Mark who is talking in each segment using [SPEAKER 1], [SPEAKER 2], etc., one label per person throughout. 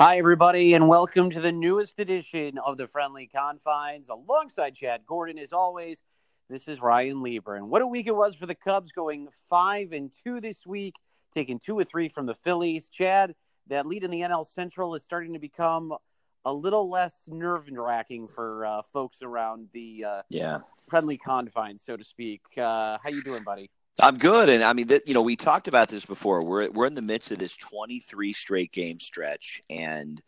[SPEAKER 1] Hi, everybody, and welcome to the newest edition of the Friendly Confines. Alongside Chad Gordon, as always, this is Ryan Lieber. And what a week it was for the Cubs, going five and two this week, taking two or three from the Phillies. Chad, that lead in the NL Central is starting to become a little less nerve wracking for uh, folks around the uh,
[SPEAKER 2] yeah
[SPEAKER 1] friendly confines, so to speak. Uh, how you doing, buddy?
[SPEAKER 2] I'm good, and I mean, th- you know, we talked about this before. We're we're in the midst of this 23 straight game stretch, and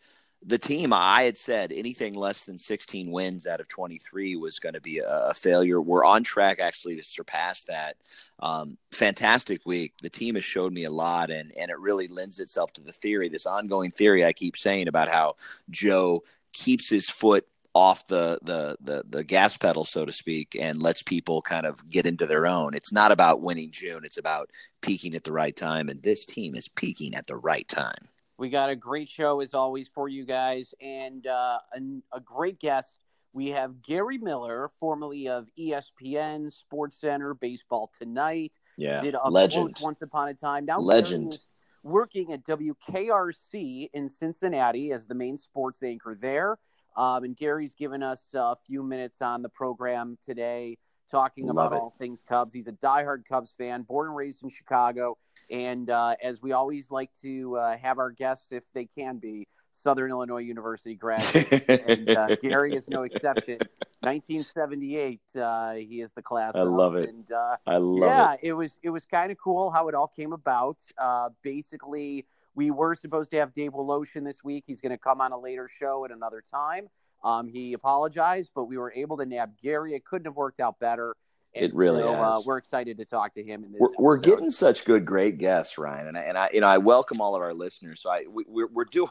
[SPEAKER 2] the team I had said anything less than 16 wins out of 23 was going to be a, a, failure. We're on track actually to surpass that. Um, fantastic week. The team has showed me a lot, and and it really lends itself to the theory, this ongoing theory I keep saying about how Joe keeps his foot off the, the the the gas pedal, so to speak, and lets people kind of get into their own. It's not about winning June; it's about peaking at the right time, and this team is peaking at the right time.
[SPEAKER 1] We got a great show as always for you guys, and uh, a, a great guest. We have Gary Miller, formerly of ESPN, Sports Center, Baseball Tonight.
[SPEAKER 2] Yeah,
[SPEAKER 1] did a
[SPEAKER 2] legend
[SPEAKER 1] once upon a time. Now
[SPEAKER 2] legend.
[SPEAKER 1] working at WKRC in Cincinnati as the main sports anchor there. Um, and Gary's given us a few minutes on the program today talking
[SPEAKER 2] Love
[SPEAKER 1] about
[SPEAKER 2] it.
[SPEAKER 1] all things Cubs. He's a diehard Cubs fan, born and raised in Chicago. And uh, as we always like to uh, have our guests, if they can be, Southern Illinois University graduates. and uh, Gary is no exception. 1978, uh, he is the class.
[SPEAKER 2] I
[SPEAKER 1] of.
[SPEAKER 2] love it.
[SPEAKER 1] And uh,
[SPEAKER 2] I love
[SPEAKER 1] yeah,
[SPEAKER 2] it.
[SPEAKER 1] Yeah, it was it was kind of cool how it all came about. Uh, basically, we were supposed to have Dave Woloshin this week. He's going to come on a later show at another time. Um, he apologized, but we were able to nab Gary. It couldn't have worked out better. And
[SPEAKER 2] It really
[SPEAKER 1] so, uh, we're excited to talk to him. In this
[SPEAKER 2] We're, we're getting such good, great guests, Ryan, and I, and I, you know, I welcome all of our listeners. So I, we, we're, we're doing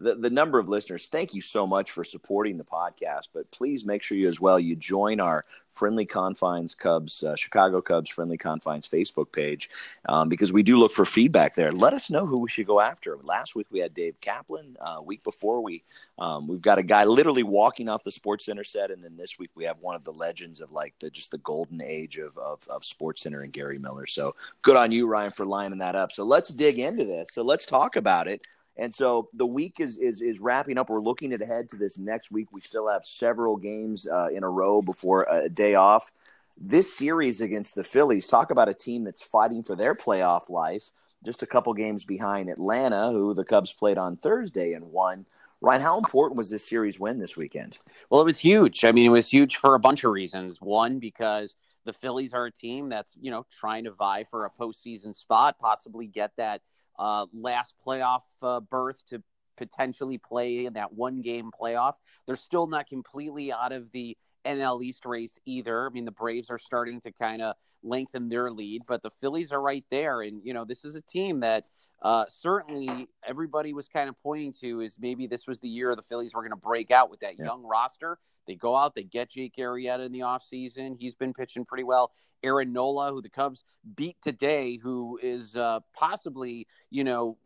[SPEAKER 2] the, the number of listeners. Thank you so much for supporting the podcast. But please make sure you as well you join our Friendly Confines Cubs, uh, Chicago Cubs Friendly Confines Facebook page um, because we do look for feedback there. Let us know who we should go after. Last week we had Dave Kaplan. Uh, week before we um, we've got a guy literally walking off the Sports Center set, and then this week we have one of the legends of like the just the golden age of of, of Sports Center and Gary Miller. So good on you, Ryan, for lining that up. So let's dig into this. So let's talk about it. And so the week is is is wrapping up. We're looking ahead to this next week. We still have several games uh, in a row before a day off. This series against the Phillies, talk about a team that's fighting for their playoff life. Just a couple games behind Atlanta, who the Cubs played on Thursday and won. Ryan, how important was this series win this weekend?
[SPEAKER 1] Well, it was huge. I mean, it was huge for a bunch of reasons. One, because the Phillies are a team that's you know trying to vie for a postseason spot, possibly get that uh, last playoff uh, berth to potentially play in that one game playoff. They're still not completely out of the NL East race either. I mean, the Braves are starting to kind of lengthen their lead, but the Phillies are right there. And, you know, this is a team that uh, certainly everybody was kind of pointing to is maybe this was the year the Phillies were going to break out with that
[SPEAKER 2] Yeah.
[SPEAKER 1] young roster. They go out, they get Jake Arrieta in the offseason. He's been pitching pretty well. Aaron Nola, who the Cubs beat today, who is uh, possibly, you know,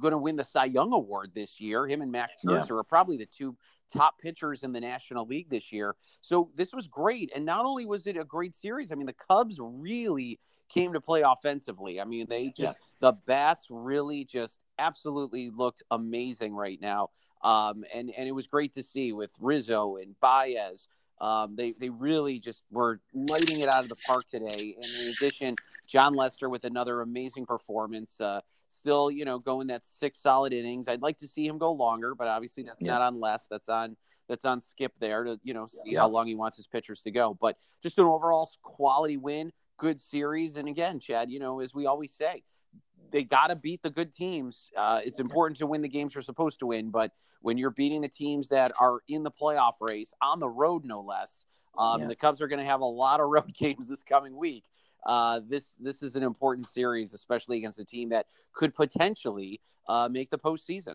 [SPEAKER 1] going to win the Cy Young Award this year. Him and Max
[SPEAKER 2] Yeah.
[SPEAKER 1] Scherzer are probably the two top pitchers in the National League this year. So this was great. And not only was it a great series, I mean, the Cubs really came to play offensively. I mean, they just,
[SPEAKER 2] Yeah.
[SPEAKER 1] the bats really just absolutely looked amazing right now. Um, and, and it was great to see with Rizzo and Baez. Um, they, they really just were lighting it out of the park today. And in addition, Jon Lester with another amazing performance. Uh, still, you know, going that six solid innings. I'd like to see him go longer, but obviously that's
[SPEAKER 2] Yeah.
[SPEAKER 1] not on Les. That's on that's on Skip there to you know see
[SPEAKER 2] Yeah.
[SPEAKER 1] how long he wants his pitchers to go. But just an overall quality win, good series, and again, Chad, you know, as we always say, they got to beat the good teams. Uh, it's important to win the games you're supposed to win, but when you're beating the teams that are in the playoff race on the road, no less, um,
[SPEAKER 2] Yeah.
[SPEAKER 1] the Cubs are going to have a lot of road games this coming week. Uh, this this is an important series, especially against a team that could potentially uh, make the postseason.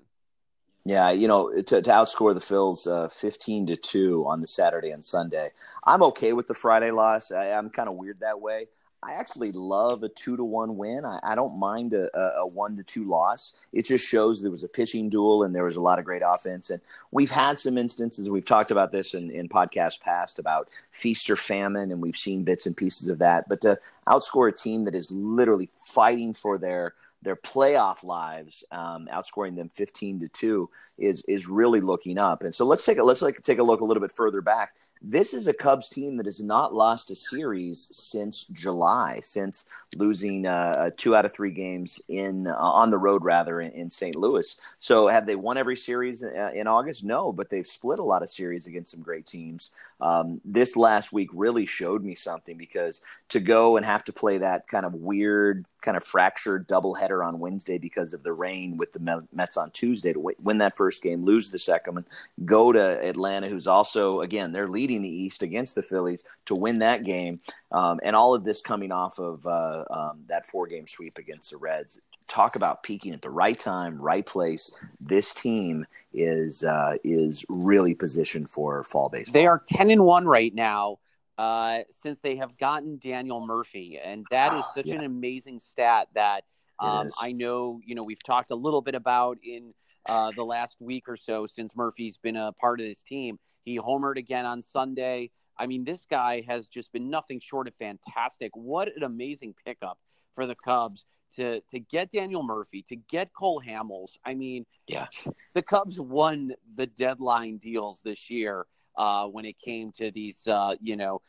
[SPEAKER 2] Yeah, you know, to, to outscore the Phils uh, 15 to 2 on the Saturday and Sunday. I'm okay with the Friday loss. I, I'm kind of weird that way. I actually love a 2 to 1 win. I, I don't mind a, a, a 1 to 2 loss. It just shows there was a pitching duel and there was a lot of great offense. And we've had some instances, we've talked about this in, in podcasts past about feast or famine, and we've seen bits and pieces of that. But to outscore a team that is literally fighting for their their playoff lives, um, outscoring them 15 to 2. Is is really looking up. And so let's take a let's like take a look a little bit further back. This is a Cubs team that has not lost a series since July, since losing uh, two out of three games in uh, on the road rather in, in, St. Louis. So have they won every series uh, in August? No, but they've split a lot of series against some great teams. Um, this last week really showed me something because to go and have to play that kind of weird, kind of fractured doubleheader on Wednesday because of the rain with the Mets on Tuesday to win that first game, lose the second one, go to Atlanta, who's also again they're leading the East against the Phillies to win that game, um, and all of this coming off of uh, um, that four game sweep against the Reds. Talk about peaking at the right time, right place. This team is uh, is really positioned for fall baseball.
[SPEAKER 1] They are ten and one right now uh, since they have gotten Daniel Murphy, and that is such yeah. an amazing stat that um, I know. You know, we've talked a little bit about in uh, the last week or so since Murphy's been a part of this team. He homered again on Sunday. I mean, this guy has just been nothing short of fantastic. What an amazing pickup for the Cubs to to get Daniel Murphy, to get Cole Hamels. I mean,
[SPEAKER 2] yeah,
[SPEAKER 1] the Cubs won the deadline deals this year uh, when it came to these, uh, you know,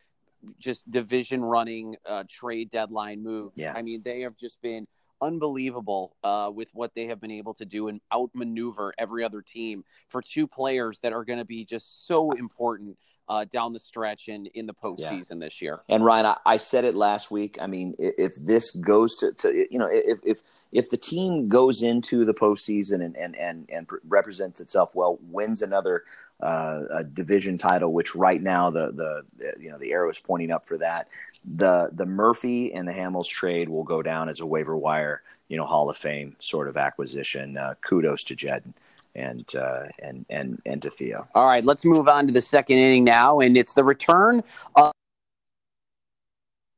[SPEAKER 1] just division running uh, trade deadline moves.
[SPEAKER 2] Yeah.
[SPEAKER 1] I mean, they have just been unbelievable uh, with what they have been able to do and outmaneuver every other team for two players that are going to be just so important uh, down the stretch and in the postseason yeah. this year.
[SPEAKER 2] And Ryan, I, I, said it last week. I mean, if, if this goes to, to, you know, if, if if the team goes into the postseason and and and, and represents itself well, wins another uh, division title, which right now the, the, the you know the arrow is pointing up for that. The the Murphy and the Hamels trade will go down as a waiver wire, you know, Hall of Fame sort of acquisition. Uh, kudos to Jed and uh, and and and to Theo.
[SPEAKER 1] All right, let's move on to the second inning now, and it's the return. of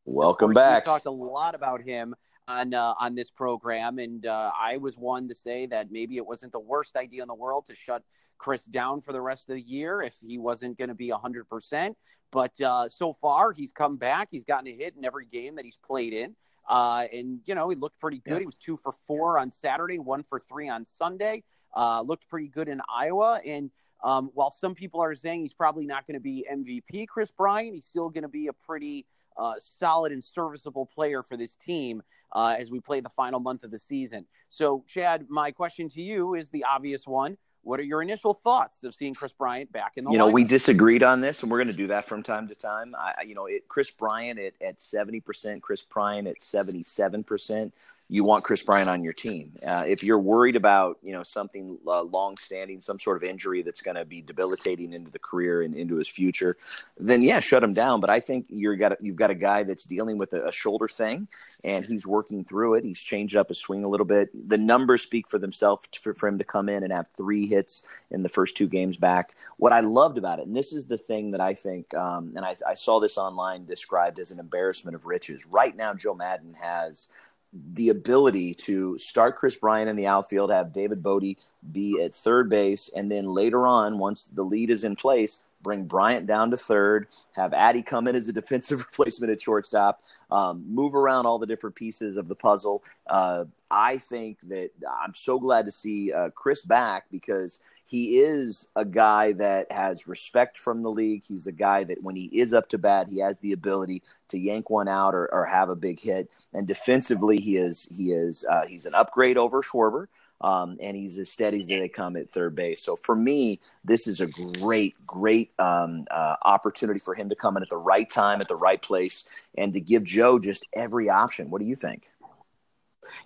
[SPEAKER 2] Welcome back.
[SPEAKER 1] We talked a lot about him on uh, on this program, and uh, I was one to say that maybe it wasn't the worst idea in the world to shut Kris down for the rest of the year if he wasn't going to be hundred percent. But uh, so far, he's come back. He's gotten a hit in every game that he's played in. Uh, and you know he looked pretty good. Yeah. He was two for four on Saturday, one for three on Sunday. Uh, looked pretty good in Iowa. And um, while some people are saying he's probably not going to be MVP, Kris Bryant, he's still going to be a pretty uh, solid and serviceable player for this team uh, as we play the final month of the season. So, Chad, my question to you is the obvious one. What are your initial thoughts of seeing Kris Bryant back in the?
[SPEAKER 2] You know, lineup? we disagreed on this, and we're going to do that from time to time. I, you know, it, Kris Bryant at at seventy percent, Kris Bryant at seventy seven percent you want Kris Bryant on your team. Uh, if you're worried about you know something uh, long standing, some sort of injury that's going to be debilitating into the career and into his future, then yeah, shut him down. But I think you're got a, you've got a guy that's dealing with a, a, shoulder thing, and he's working through it. He's changed up his swing a little bit. The numbers speak for themselves for, for him to come in and have three hits in the first two games back. What I loved about it, and this is the thing that I think, um, and I, I saw this online described as an embarrassment of riches. Right now, Joe Maddon has the ability to start Kris Bryant in the outfield, have David Bote be at third base, and then later on, once the lead is in place, bring Bryant down to third, have Addy come in as a defensive replacement at shortstop, um, move around all the different pieces of the puzzle. Uh, I think that I'm so glad to see uh, Kris back because he is a guy that has respect from the league. He's a guy that when he is up to bat, he has the ability to yank one out or, or have a big hit. And defensively, he is he is uh, he's an upgrade over Schwarber. Um, and he's as steady as they come at third base. So for me, this is a great, great um, uh, opportunity for him to come in at the right time, at the right place, and to give Joe just every option. What do you think?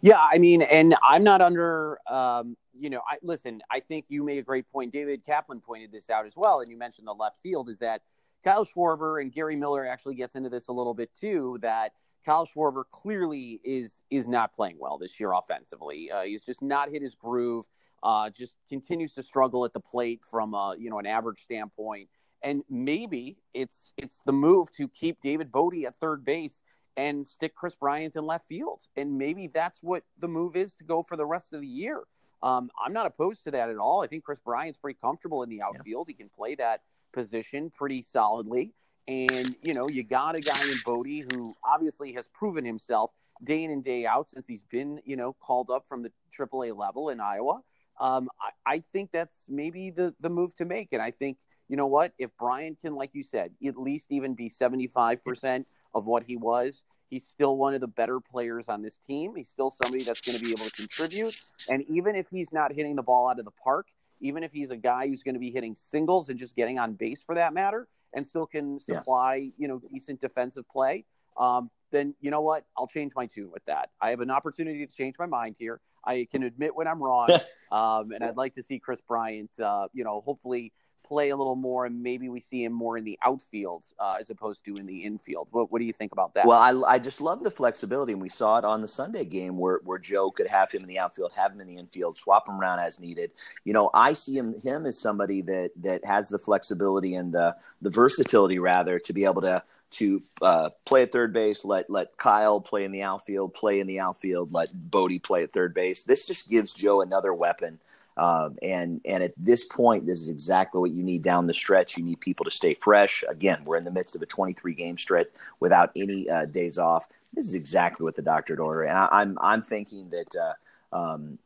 [SPEAKER 1] Yeah, I mean, and I'm not under um, you know, I listen, I think you made a great point. David Kaplan pointed this out as well. And you mentioned the left field is that Kyle Schwarber and Gary Miller actually gets into this a little bit too, that Kyle Schwarber clearly is is not playing well this year offensively. Uh, he's just not hit his groove. Uh, just continues to struggle at the plate from a, you know an average standpoint. And maybe it's it's the move to keep David Bote at third base and stick Kris Bryant in left field. And maybe that's what the move is to go for the rest of the year. Um, I'm not opposed to that at all. I think Kris Bryant's pretty comfortable in the outfield. Yeah. He can play that position pretty solidly. And, you know, you got a guy in Bote who obviously has proven himself day in and day out since he's been, you know, called up from the AAA level in Iowa. um, I, I think that's maybe the the move to make. And I think you know what, if Bryant can, like you said, at least even be seventy five percent of what he was, he's still one of the better players on this team. He's still somebody that's going to be able to contribute. And even if he's not hitting the ball out of the park, even if he's a guy who's going to be hitting singles and just getting on base for that matter, and still can supply yeah. you know decent defensive play, um, then you know what? I'll change my tune with that. I have an opportunity to change my mind here. I can admit when I'm wrong, um, and I'd like to see Kris Bryant, uh, you know, hopefully play a little more, and maybe we see him more in the outfield uh, as opposed to in the infield. What, what do you think about that?
[SPEAKER 2] Well, I, I just love the flexibility, and we saw it on the Sunday game where, where Joe could have him in the outfield, have him in the infield, swap him around as needed. You know, I see him him as somebody that that has the flexibility and the the versatility rather to be able to to uh, play at third base, let let Kyle play in the outfield, play in the outfield, let Bote play at third base. This just gives Joe another weapon um, and and at this point, this is exactly what you need down the stretch. You need people to stay fresh. Again, we're in the midst of a 23 game stretch without any uh, days off. This is exactly what the doctor ordered. And I, am I'm, I'm thinking that uh, um,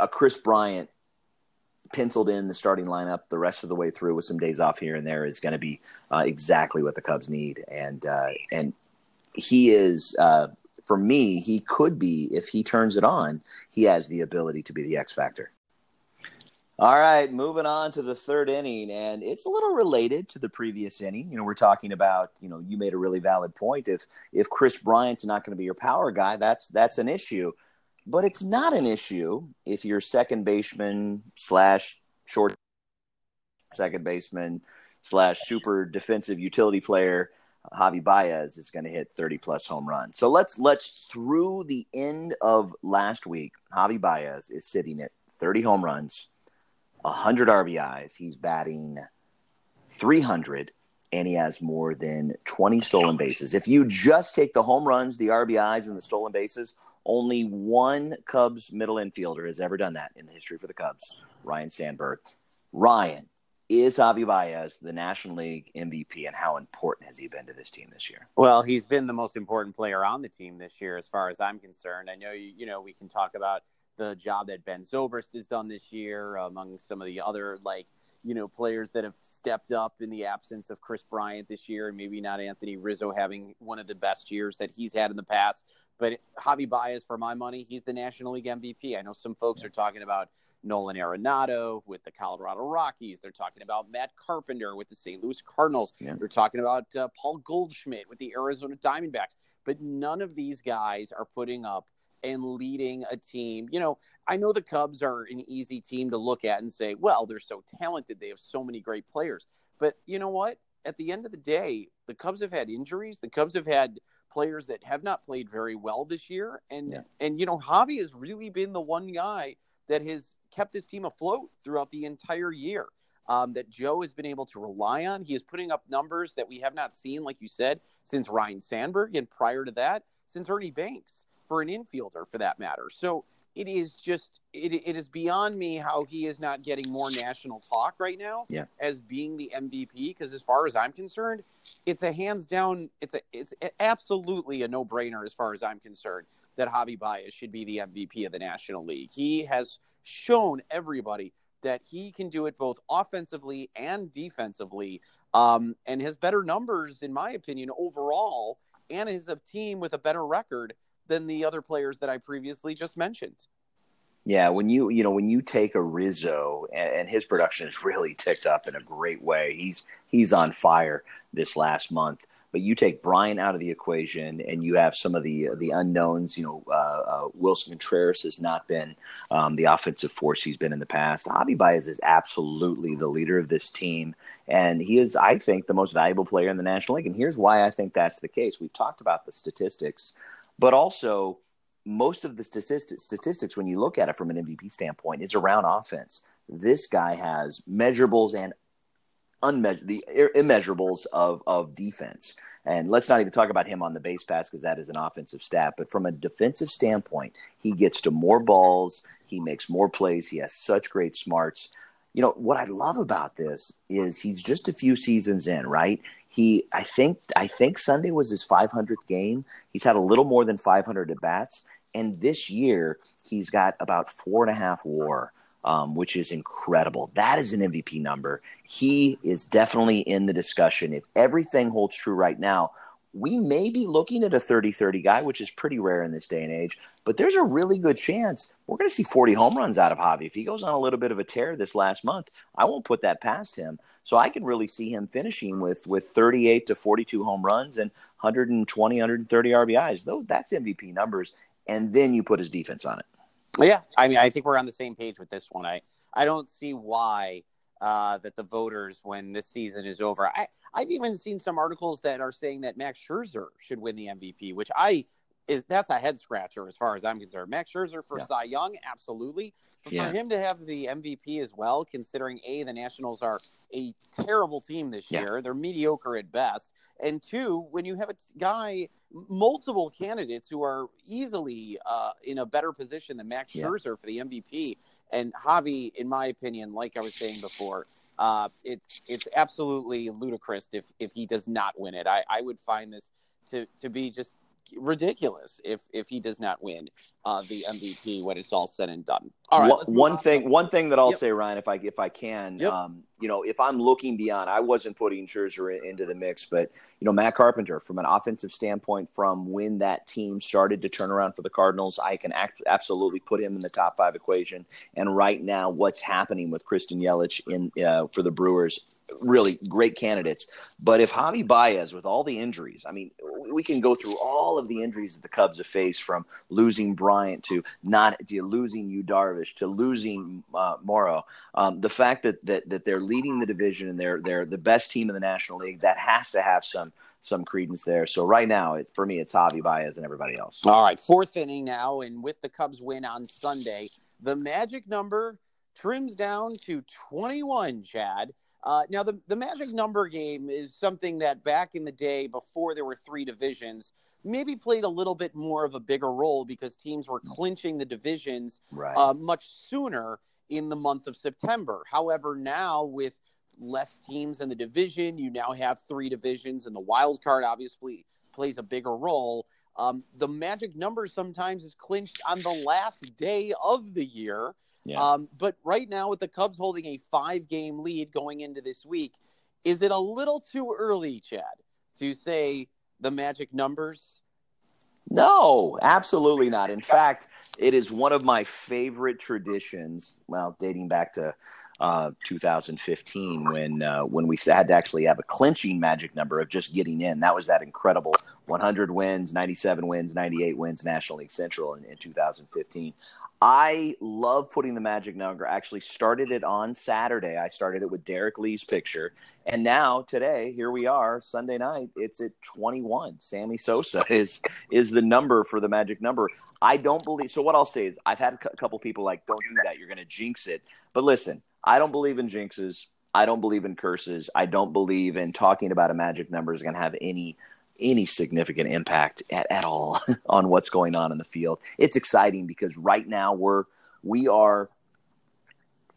[SPEAKER 2] a Kris Bryant penciled in the starting lineup the rest of the way through with some days off here and there is going to be uh, exactly what the Cubs need. And uh, and he is uh, for me, he could be if he turns it on. He has the ability to be the X factor. All right, moving on to the third inning, and it's a little related to the previous inning. You know, we're talking about, you know, you made a really valid point. If if Kris Bryant's not going to be your power guy, that's that's an issue. But it's not an issue if your second baseman slash short second baseman slash super defensive utility player Javi Baez is going to hit 30 plus home runs. So let's let's through the end of last week, Javi Baez is sitting at 30 home runs, 100 RBIs. He's batting 300 and he has more than 20 stolen bases. If you just take the home runs, the RBIs, and the stolen bases, only one Cubs middle infielder has ever done that in the history for the Cubs Ryne Sandberg. Ryan, is Javi Baez the National League MVP, and how important has he been to this team this year?
[SPEAKER 1] Well, he's been the most important player on the team this year, as far as I'm concerned. I know you, you know we can talk about the job that Ben Zobrist has done this year, among some of the other like you know players that have stepped up in the absence of Kris Bryant this year, and maybe not Anthony Rizzo having one of the best years that he's had in the past. But Javi Baez, for my money, he's the National League MVP. I know some folks are talking about Nolan Arenado with the Colorado Rockies. They're talking about Matt Carpenter with the St. Louis Cardinals. Yeah. They're talking about uh, Paul Goldschmidt with the Arizona Diamondbacks. But none of these guys are putting up and leading a team. You know, I know the Cubs are an easy team to look at and say, well, they're so talented. They have so many great players. But you know what? At the end of the day, the Cubs have had injuries. The Cubs have had players that have not played very well this year. And yeah. and you know, Javi has really been the one guy that has kept this team afloat throughout the entire year. Um, that Joe has been able to rely on. He is putting up numbers that we have not seen, like you said, since Ryne Sandberg, and prior to that, since Ernie Banks for an infielder for that matter. So it is just it, it is beyond me how he is not getting more national talk right now
[SPEAKER 2] yeah.
[SPEAKER 1] as being the MVP because as far as I'm concerned, it's a hands down it's a it's absolutely a no-brainer as far as I'm concerned that Javi Baez should be the MVP of the National League. He has shown everybody that he can do it both offensively and defensively um, and his better numbers in my opinion overall and is a team with a better record than the other players that I previously just mentioned.
[SPEAKER 2] Yeah, when you you know when you take a Rizzo and, and, his production has really ticked up in a great way. He's he's on fire this last month. But you take Brian out of the equation, and you have some of the the unknowns. You know, uh, uh, Willson Contreras has not been um, the offensive force he's been in the past. Javi Baez is absolutely the leader of this team, and he is, I think, the most valuable player in the National League. And here's why I think that's the case. We've talked about the statistics but also, most of the statistics, statistics, when you look at it from an MVP standpoint, is around offense. This guy has measurables and unmeasurables, the immeasurables of of defense. And let's not even talk about him on the base pass because that is an offensive stat. But from a defensive standpoint, he gets to more balls, he makes more plays, he has such great smarts. You know what I love about this is he's just a few seasons in, right? He, I think, I think Sunday was his 500th game. He's had a little more than 500 at bats, and this year he's got about four and a half WAR. um, which is incredible. That is an MVP number. He is definitely in the discussion. If everything holds true right now, we may be looking at a 30 30 guy, which is pretty rare in this day and age, but there's a really good chance we're going to see 40 home runs out of Javi. If he goes on a little bit of a tear this last month, I won't put that past him. So I can really see him finishing with, with 38 to 42 home runs and 120, 130 RBIs. Though that's MVP numbers. And then you put his defense on it.
[SPEAKER 1] Yeah. I mean, I think we're on the same page with this one. I, I don't see why uh, that the voters, when this season is over, I, I've even seen some articles that are saying that Max Scherzer should win the MVP, which I is that's a head scratcher as far as I'm concerned. Max Scherzer for yeah. Cy Young, absolutely. But yeah. for him to have the MVP as well, considering a the Nationals are a terrible team this year, they're mediocre at best, and two, when you have a guy, multiple candidates who are easily uh, in a better position than Max Scherzer for the MVP, and Javi, in my opinion, like I was saying before, uh, it's it's absolutely ludicrous if if he does not win it. I, I would find this to to be just ridiculous if if he does not win uh, the MVP when it's all said and done. All right.
[SPEAKER 2] One, one thing, one thing that I'll yep. say, Ryan, if I if I can, yep. um, you know, if I'm looking beyond, I wasn't putting Scherzer into the mix, but you know, Matt Carpenter, from an offensive standpoint, from when that team started to turn around for the Cardinals, I can act, absolutely put him in the top five equation. And right now, what's happening with Christian Yelich in uh, for the Brewers really great candidates. But if Javi Baez, with all the injuries, I mean, we can go through all of the injuries that the Cubs have faced from losing Bryant to not to losing Yu Darvish to losing uh, Morrow. Um, the fact that, that that they're leading the division and they're they're the best team in the National League, that has to have some some credence there. So right now, it, for me, it's Javi Baez and everybody else.
[SPEAKER 1] All right, fourth inning now, and with the Cubs win on Sunday, the magic number trims down to 21. Chad. Uh, now, the, the magic number game is something that back in the day, before there were three divisions, maybe played a little bit more of a bigger role because teams were clinching the divisions right. uh, much sooner in the month of September. However, now with less teams in the division, you now have three divisions, and the wild card obviously plays a bigger role. Um, the magic number sometimes is clinched on the last day of the year. Yeah. Um, but right now, with the Cubs holding a five game lead going into this week, is it a little too early, Chad, to say the magic numbers?
[SPEAKER 2] No, absolutely not. In fact, it is one of my favorite traditions, well, dating back to uh, 2015 when uh, when we had to actually have a clinching magic number of just getting in. That was that incredible 100 wins, 97 wins, 98 wins National League Central in, in 2015. I love putting the magic number. I actually started it on Saturday. I started it with Derrek Lee's picture. And now today, here we are, Sunday night, it's at 21. Sammy Sosa is is the number for the magic number. I don't believe so what I'll say is I've had a couple people like don't do that. You're going to jinx it. But listen, I don't believe in jinxes. I don't believe in curses. I don't believe in talking about a magic number is going to have any any significant impact at, at all on what's going on in the field. It's exciting because right now we're we are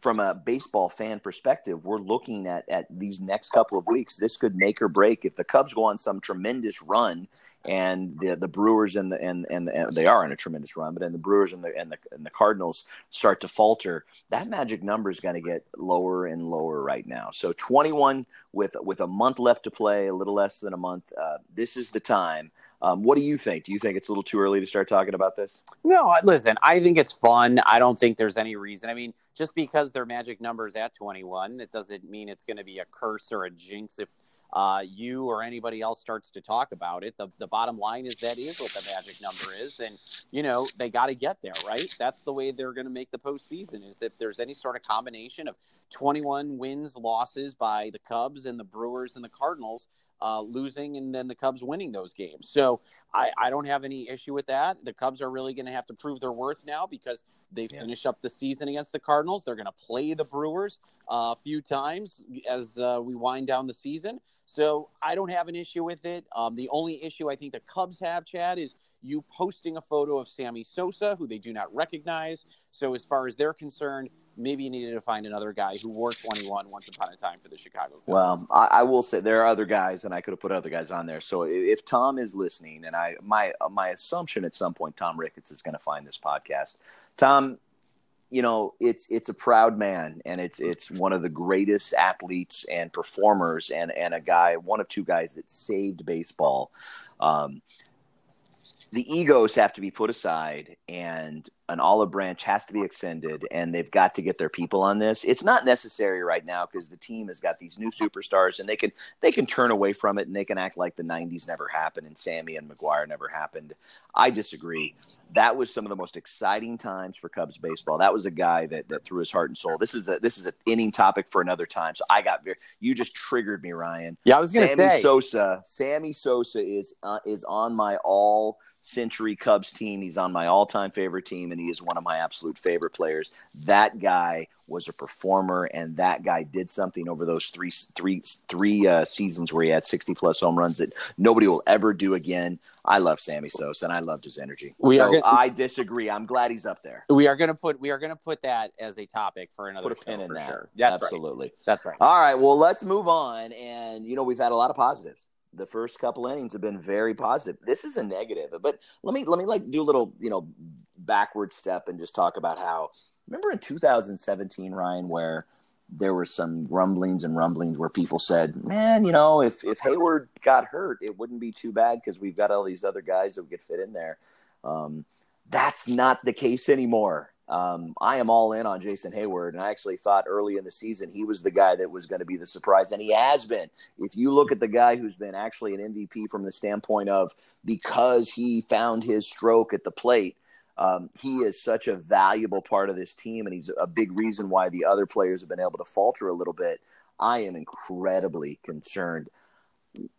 [SPEAKER 2] from a baseball fan perspective, we're looking at at these next couple of weeks. This could make or break if the Cubs go on some tremendous run, and the the Brewers and the and and, and they are in a tremendous run, but then the Brewers and the and the and the Cardinals start to falter. That magic number is going to get lower and lower right now. So 21 with with a month left to play, a little less than a month. Uh, this is the time um, what do you think? Do you think it's a little too early to start talking about this?
[SPEAKER 1] No, listen, I think it's fun. I don't think there's any reason. I mean, just because their magic numbers at 21, it doesn't mean it's going to be a curse or a jinx if uh, you or anybody else starts to talk about it. The, the bottom line is that is what the magic number is. And, you know, they got to get there, right? That's the way they're going to make the postseason is if there's any sort of combination of 21 wins, losses by the Cubs and the Brewers and the Cardinals – uh, losing and then the Cubs winning those games. So I, I don't have any issue with that. The Cubs are really going to have to prove their worth now because they yeah. finish up the season against the Cardinals. They're going to play the Brewers uh, a few times as uh, we wind down the season. So I don't have an issue with it. Um, the only issue I think the Cubs have, Chad, is you posting a photo of Sammy Sosa, who they do not recognize. So as far as they're concerned, maybe you needed to find another guy who wore 21 once upon a time for the Chicago Cubs.
[SPEAKER 2] Well, I, I, will say there are other guys, and I could have put other guys on there. So if Tom is listening, and I my my assumption at some point Tom Ricketts is going to find this podcast. Tom, you know, it's it's a proud man, and it's it's one of the greatest athletes and performers, and and a guy, one of two guys that saved baseball. Um, the egos have to be put aside and an olive branch has to be extended and they've got to get their people on this. It's not necessary right now because the team has got these new superstars and they can they can turn away from it and they can act like the 90s never happened and sammy and McGwire never happened. I disagree. That was some of the most exciting times for cubs baseball. That was a guy that, that threw his heart and soul. This is a this is an inning topic for another time so i got very you just triggered me ryan.
[SPEAKER 1] Yeah i was gonna
[SPEAKER 2] sammy
[SPEAKER 1] say.
[SPEAKER 2] Sosa sammy sosa is uh, is on my all century Cubs team. He's on my all time favorite team, and he is one of my absolute favorite players. That guy was a performer, and that guy did something over those three three three uh, seasons where he had sixty plus home runs that nobody will ever do again. I love Sammy Sosa, and I loved his energy. We so are. Gonna, I disagree. I'm glad he's up there.
[SPEAKER 1] We are going to put we are going to put that as a topic for another.
[SPEAKER 2] Put a pin in that.
[SPEAKER 1] Sure.
[SPEAKER 2] That's Absolutely.
[SPEAKER 1] Right. That's right.
[SPEAKER 2] All right. Well, let's move on, and you know we've had a lot of positives the first couple innings have been very positive. This is a negative, but let me let me like do a little you know backward step and just talk about how remember in 2017, Ryan, where there were some rumblings and rumblings where people said, "Man, you know, if if Heyward got hurt, it wouldn't be too bad because we've got all these other guys that get fit in there." Um, that's not the case anymore. Um, I am all in on Jason Heyward, and I actually thought early in the season he was the guy that was going to be the surprise, and he has been. If you look at the guy who's been actually an MVP from the standpoint of because he found his stroke at the plate, um, he is such a valuable part of this team, and he's a big reason why the other players have been able to falter a little bit. I am incredibly concerned.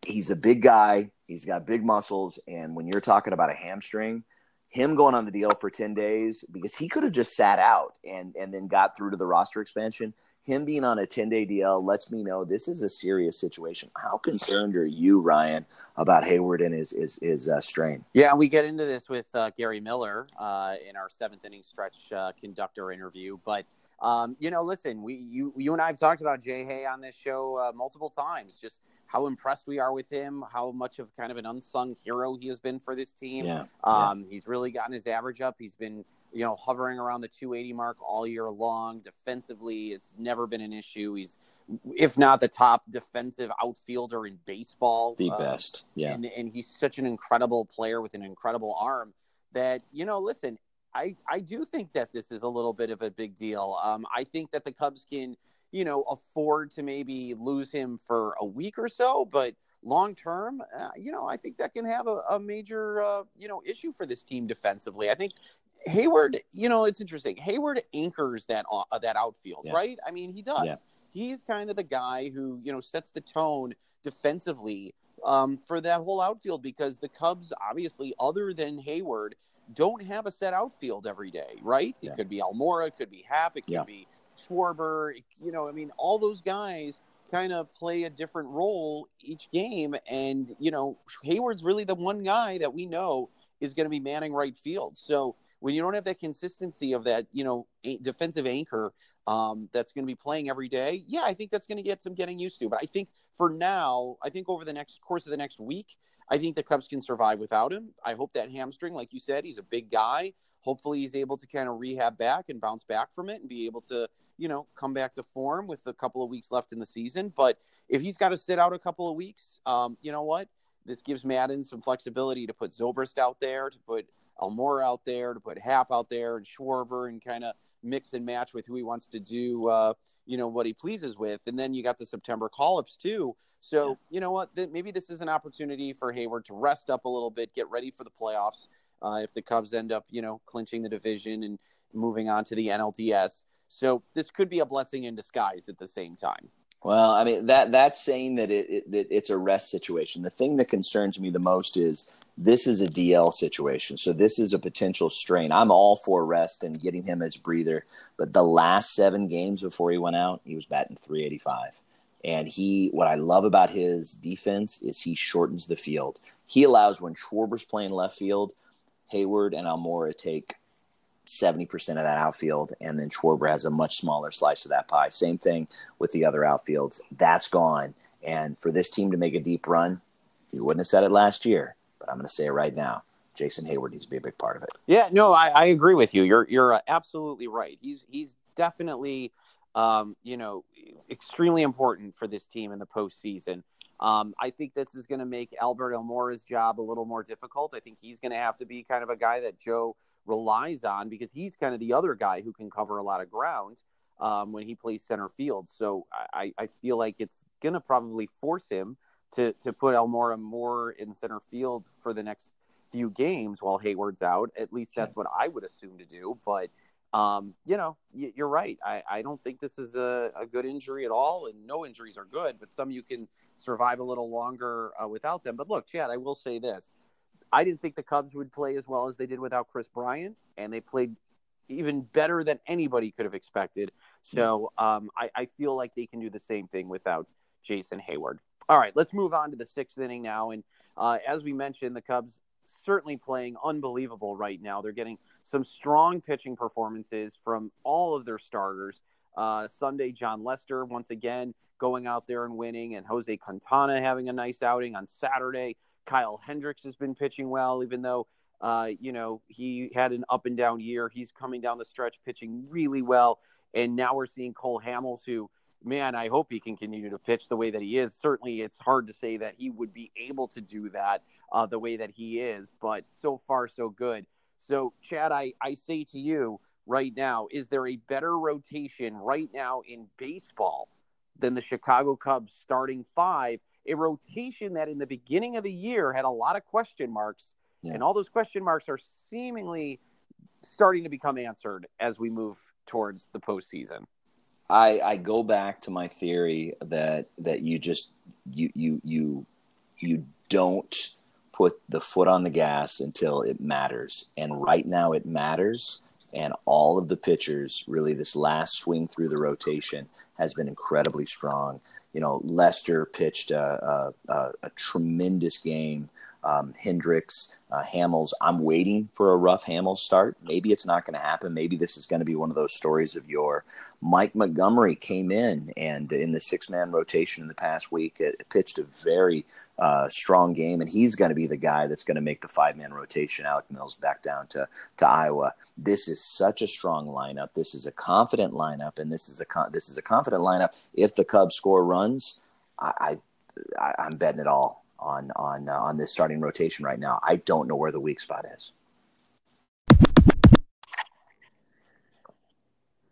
[SPEAKER 2] He's a big guy. He's got big muscles, and when you're talking about a hamstring – him going on the deal for 10 days because he could have just sat out and and then got through to the roster expansion him being on a 10 day DL lets me know this is a serious situation. How concerned are you, Ryan, about Heyward and his his, his uh, strain?
[SPEAKER 1] Yeah, we get into this with uh, Gary Miller uh, in our seventh inning stretch uh, conductor interview. But um, you know, listen, we you you and I have talked about Jay Hay on this show uh, multiple times. Just how impressed we are with him, how much of kind of an unsung hero he has been for this team.
[SPEAKER 2] Yeah,
[SPEAKER 1] um,
[SPEAKER 2] yeah.
[SPEAKER 1] He's really gotten his average up. He's been, you know, hovering around the 280 mark all year long. Defensively, it's never been an issue. He's, if not the top defensive outfielder in baseball,
[SPEAKER 2] the uh, best. Yeah,
[SPEAKER 1] and, and he's such an incredible player with an incredible arm that you know. Listen, I I do think that this is a little bit of a big deal. Um, I think that the Cubs can you know, afford to maybe lose him for a week or so, but long term, uh, you know, I think that can have a, a major, uh, you know, issue for this team defensively. I think Heyward, you know, it's interesting. Heyward anchors that uh, that outfield, yeah. right? I mean, he does. Yeah. He's kind of the guy who you know sets the tone defensively um, for that whole outfield because the Cubs, obviously, other than Heyward, don't have a set outfield every day, right? Yeah. It could be Almora, it could be Happ, it could be Schwarber, you know, I mean, all those guys kind of play a different role each game. And, you know, Heyward's really the one guy that we know is going to be manning right field. So when you don't have that consistency of that, you know, defensive anchor um, that's going to be playing every day, yeah, I think that's going to get some getting used to. But I think for now, I think over the next course of the next week, I think the Cubs can survive without him. I hope that hamstring, like you said, he's a big guy. Hopefully, he's able to kind of rehab back and bounce back from it and be able to, you know, come back to form with a couple of weeks left in the season. But if he's got to sit out a couple of weeks, um, you know what? This gives Maddon some flexibility to put Zobrist out there, to put Almora out there, to put Happ out there, and Schwarber, and kind of mix and match with who he wants to do, uh, you know, what he pleases with. And then you got the September call ups too. So, yeah. you know what? Th- maybe this is an opportunity for Heyward to rest up a little bit, get ready for the playoffs. Uh, if the Cubs end up, you know, clinching the division and moving on to the NLDS. So this could be a blessing in disguise at the same time.
[SPEAKER 2] Well, I mean that that's saying that it, it that it's a rest situation. The thing that concerns me the most is this is a DL situation. So this is a potential strain. I'm all for rest and getting him as breather, but the last 7 games before he went out, he was batting 385. And he what I love about his defense is he shortens the field. He allows when Schwarber's playing left field, Heyward and Almora take 70% of that outfield, and then Schwarber has a much smaller slice of that pie. Same thing with the other outfields. That's gone. And for this team to make a deep run, you wouldn't have said it last year, but I'm going to say it right now. Jason Heyward needs to be a big part of it.
[SPEAKER 1] Yeah, no, I, I agree with you. You're you're uh, absolutely right. He's he's definitely um, you know extremely important for this team in the postseason. Um, I think this is going to make Albert Almora's job a little more difficult. I think he's going to have to be kind of a guy that Joe relies on because he's kind of the other guy who can cover a lot of ground um, when he plays center field. So I, I feel like it's going to probably force him to, to put Almora more in center field for the next few games while Heyward's out. At least that's what I would assume to do. But, um, you know, you're right. I, I don't think this is a, a, good injury at all. And no injuries are good, but some you can survive a little longer uh, without them. But look, Chad, I will say this. I didn't think the Cubs would play as well as they did without Kris Bryant, and they played even better than anybody could have expected. So um, I, I, feel like they can do the same thing without Jason Heyward. All right, let's move on to the sixth inning now. And uh, as we mentioned, the Cubs certainly playing unbelievable right now. They're getting some strong pitching performances from all of their starters. Uh, Sunday, Jon Lester once again going out there and winning, and Jose Quintana having a nice outing on Saturday. Kyle Hendricks has been pitching well, even though uh, you know, he had an up and down year. He's coming down the stretch pitching really well. And now we're seeing Cole Hamels, who, man, I hope he can continue to pitch the way that he is. Certainly, it's hard to say that he would be able to do that uh, the way that he is, but so far, so good. So, Chad, I, I say to you right now, is there a better rotation right now in baseball than the Chicago Cubs starting five? A rotation that in the beginning of the year had a lot of question marks yeah. And all those question marks are seemingly starting to become answered as we move towards the postseason.
[SPEAKER 2] I, I go back to my theory that that you just you you you you don't put the foot on the gas until it matters. And right now it matters. And all of the pitchers, really, this last swing through the rotation has been incredibly strong. You know, Lester pitched a, a, a, tremendous game um, Hendricks, uh, Hamels. I'm waiting for a rough Hamels start. Maybe it's not going to happen. Maybe this is going to be one of those stories of your Mike Montgomery came in and in the six man rotation in the past week, it, it pitched a very uh, strong game, and he's going to be the guy that's going to make the five man rotation. Alec Mills back down to to Iowa. This is such a strong lineup. This is a confident lineup, and this is a con- this is a confident lineup. If the Cubs score runs, I, I I'm betting it all on on uh, on this starting rotation right now. I don't know where the weak spot is.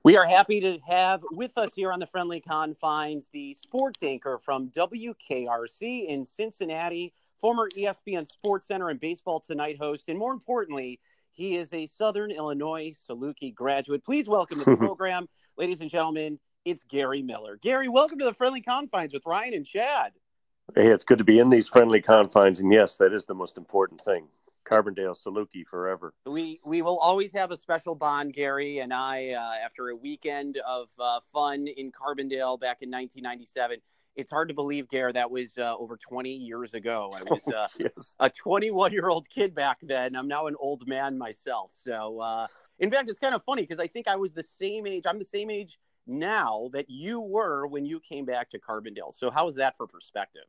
[SPEAKER 1] We are happy to have with us here on the friendly confines the sports anchor from WKRC in Cincinnati, former ESPN Sports Center and Baseball Tonight host, and more importantly, he is a Southern Illinois Saluki graduate. Please welcome to the program, ladies and gentlemen. It's Gary Miller. Gary, welcome to the friendly confines with Ryan and Chad.
[SPEAKER 3] Hey, it's good to be in these friendly confines, and yes, that is the most important thing. Carbondale Saluki forever.
[SPEAKER 1] We we will always have a special bond, Gary and I. Uh, after a weekend of uh, fun in Carbondale back in 1997, it's hard to believe, Gary, that was uh, over 20 years ago. I was uh, yes. a 21 year old kid back then. I'm now an old man myself. So, uh, in fact, it's kind of funny because I think I was the same age. I'm the same age now that you were when you came back to Carbondale. So how is that for perspective?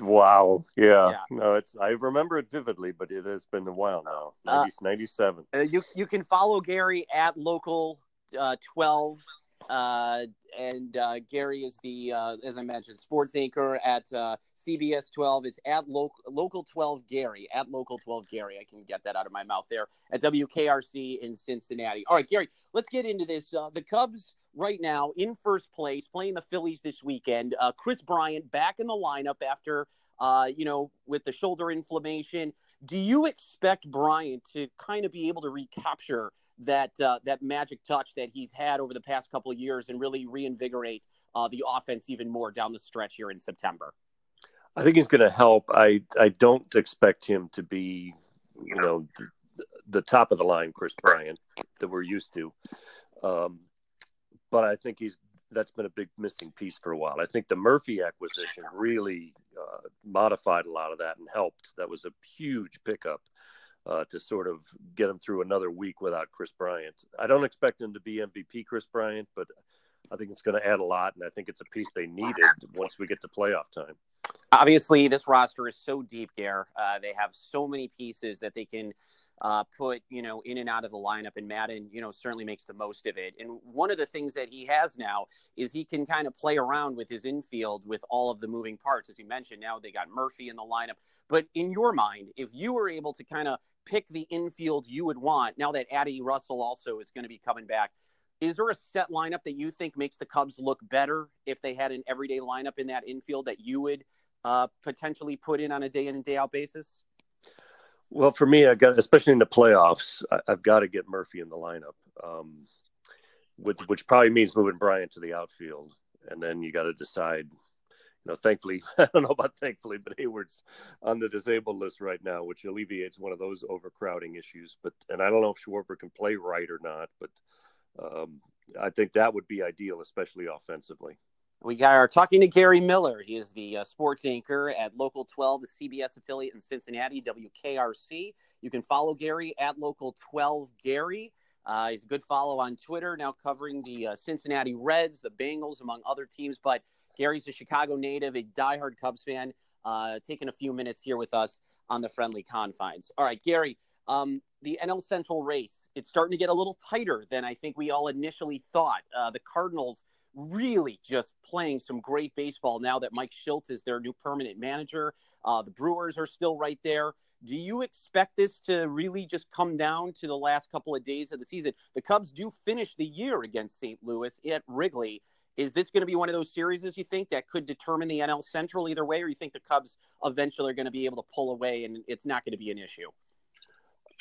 [SPEAKER 3] Wow. Yeah. yeah. No, it's I remember it vividly, but it has been a while now. 90, uh, 97.
[SPEAKER 1] Uh, you you can follow Gary at local uh, 12 uh, and uh, Gary is the, uh, as I mentioned, sports anchor at uh, CBS 12. It's at lo- local 12 Gary, at local 12 Gary. I can get that out of my mouth there at WKRC in Cincinnati. All right, Gary, let's get into this. Uh, the Cubs right now in first place, playing the Phillies this weekend. Uh, Kris Bryant back in the lineup after, uh, you know, with the shoulder inflammation. Do you expect Bryant to kind of be able to recapture that uh, that magic touch that he's had over the past couple of years and really reinvigorate uh, the offense even more down the stretch here in September?
[SPEAKER 3] I think he's going to help. I I don't expect him to be, you know, the, the top of the line Kris Bryant that we're used to. Um, but I think he's that's been a big missing piece for a while. I think the Murphy acquisition really uh, modified a lot of that and helped. That was a huge pickup uh, to sort of get him through another week without Kris Bryant. I don't expect him to be MVP Kris Bryant, but I think it's going to add a lot, and I think it's a piece they needed once we get to playoff time.
[SPEAKER 1] obviously this roster is so deep, Gare. Uh, they have so many pieces that they can uh, put you know in and out of the lineup, and Maddon you know certainly makes the most of it. And one of the things that he has now is he can kind of play around with his infield with all of the moving parts, as you mentioned. Now they got Murphy in the lineup, but in your mind, if you were able to kind of pick the infield you would want, now that Addie Russell also is going to be coming back. Is there a set lineup that you think makes the Cubs look better if they had an everyday lineup in that infield that you would uh, potentially put in on a day in and day out basis?
[SPEAKER 3] Well, for me, I got especially in the playoffs, I, have got to get Murphy in the lineup, um, which which probably means moving Bryant to the outfield, and then you got to decide. You know, thankfully, I don't know about thankfully, but Heyward's on the disabled list right now, which alleviates one of those overcrowding issues. But and I don't know if Schwarber can play right or not, but um, I think that would be ideal, especially offensively.
[SPEAKER 1] We are talking to Gary Miller. He is the uh, sports anchor at Local 12, the CBS affiliate in Cincinnati, WKRC. You can follow Gary at Local 12 Gary. Uh, he's a good follow on Twitter, now covering the uh, Cincinnati Reds, the Bengals, among other teams. But Gary's a Chicago native, a diehard Cubs fan, uh, taking a few minutes here with us on the friendly confines. All right, Gary, um, the NL Central race, it's starting to get a little tighter than I think we all initially thought. Uh, the Cardinals really just playing some great baseball now that Mike Shildt is their new permanent manager. Uh, the Brewers are still right there. Do you expect this to really just come down to the last couple of days of the season? The Cubs do finish the year against St. Louis at Wrigley. Is this going to be one of those series, you think, that could determine the NL Central either way, or you think the Cubs eventually are going to be able to pull away and it's not going to be an issue?